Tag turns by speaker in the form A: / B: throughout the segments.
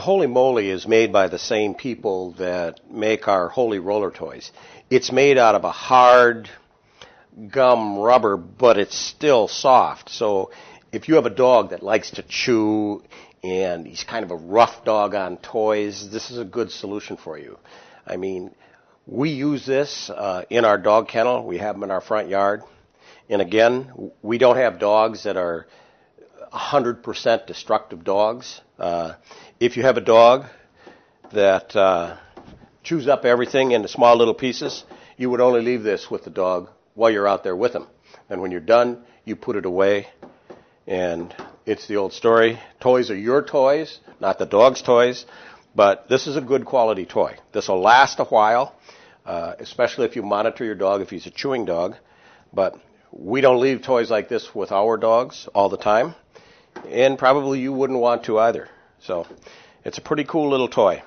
A: Hol-ee Mol-ee is made by the same people that make our Hol-ee Roller toys. It's made out of a hard gum rubber, but it's still soft. So if you have a dog that likes to chew and he's kind of a rough dog on toys, this is a good solution for you. I mean, we use this uh, in our dog kennel. We have them in our front yard. And again, we don't have dogs that are 100% destructive dogs. Uh, if you have a dog that uh, chews up everything into small little pieces, you would only leave this with the dog while you're out there with him. And when you're done, you put it away. And it's the old story. Toys are your toys, not the dog's toys. But this is a good quality toy. This will last a while, uh, especially if you monitor your dog if he's a chewing dog. But we don't leave toys like this with our dogs all the time, and probably you wouldn't want to either. So it's a pretty cool little toy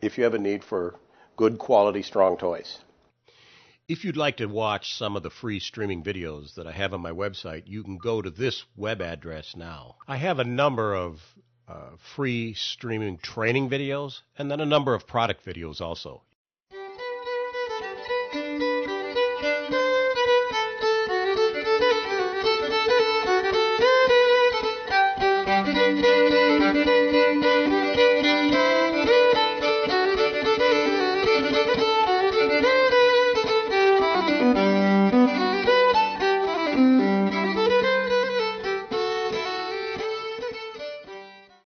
A: if you have a need for good quality, strong toys.
B: If you'd like to watch some of the free streaming videos that I have on my website, you can go to this web address now. I have a number of uh, free streaming training videos and then a number of product videos also.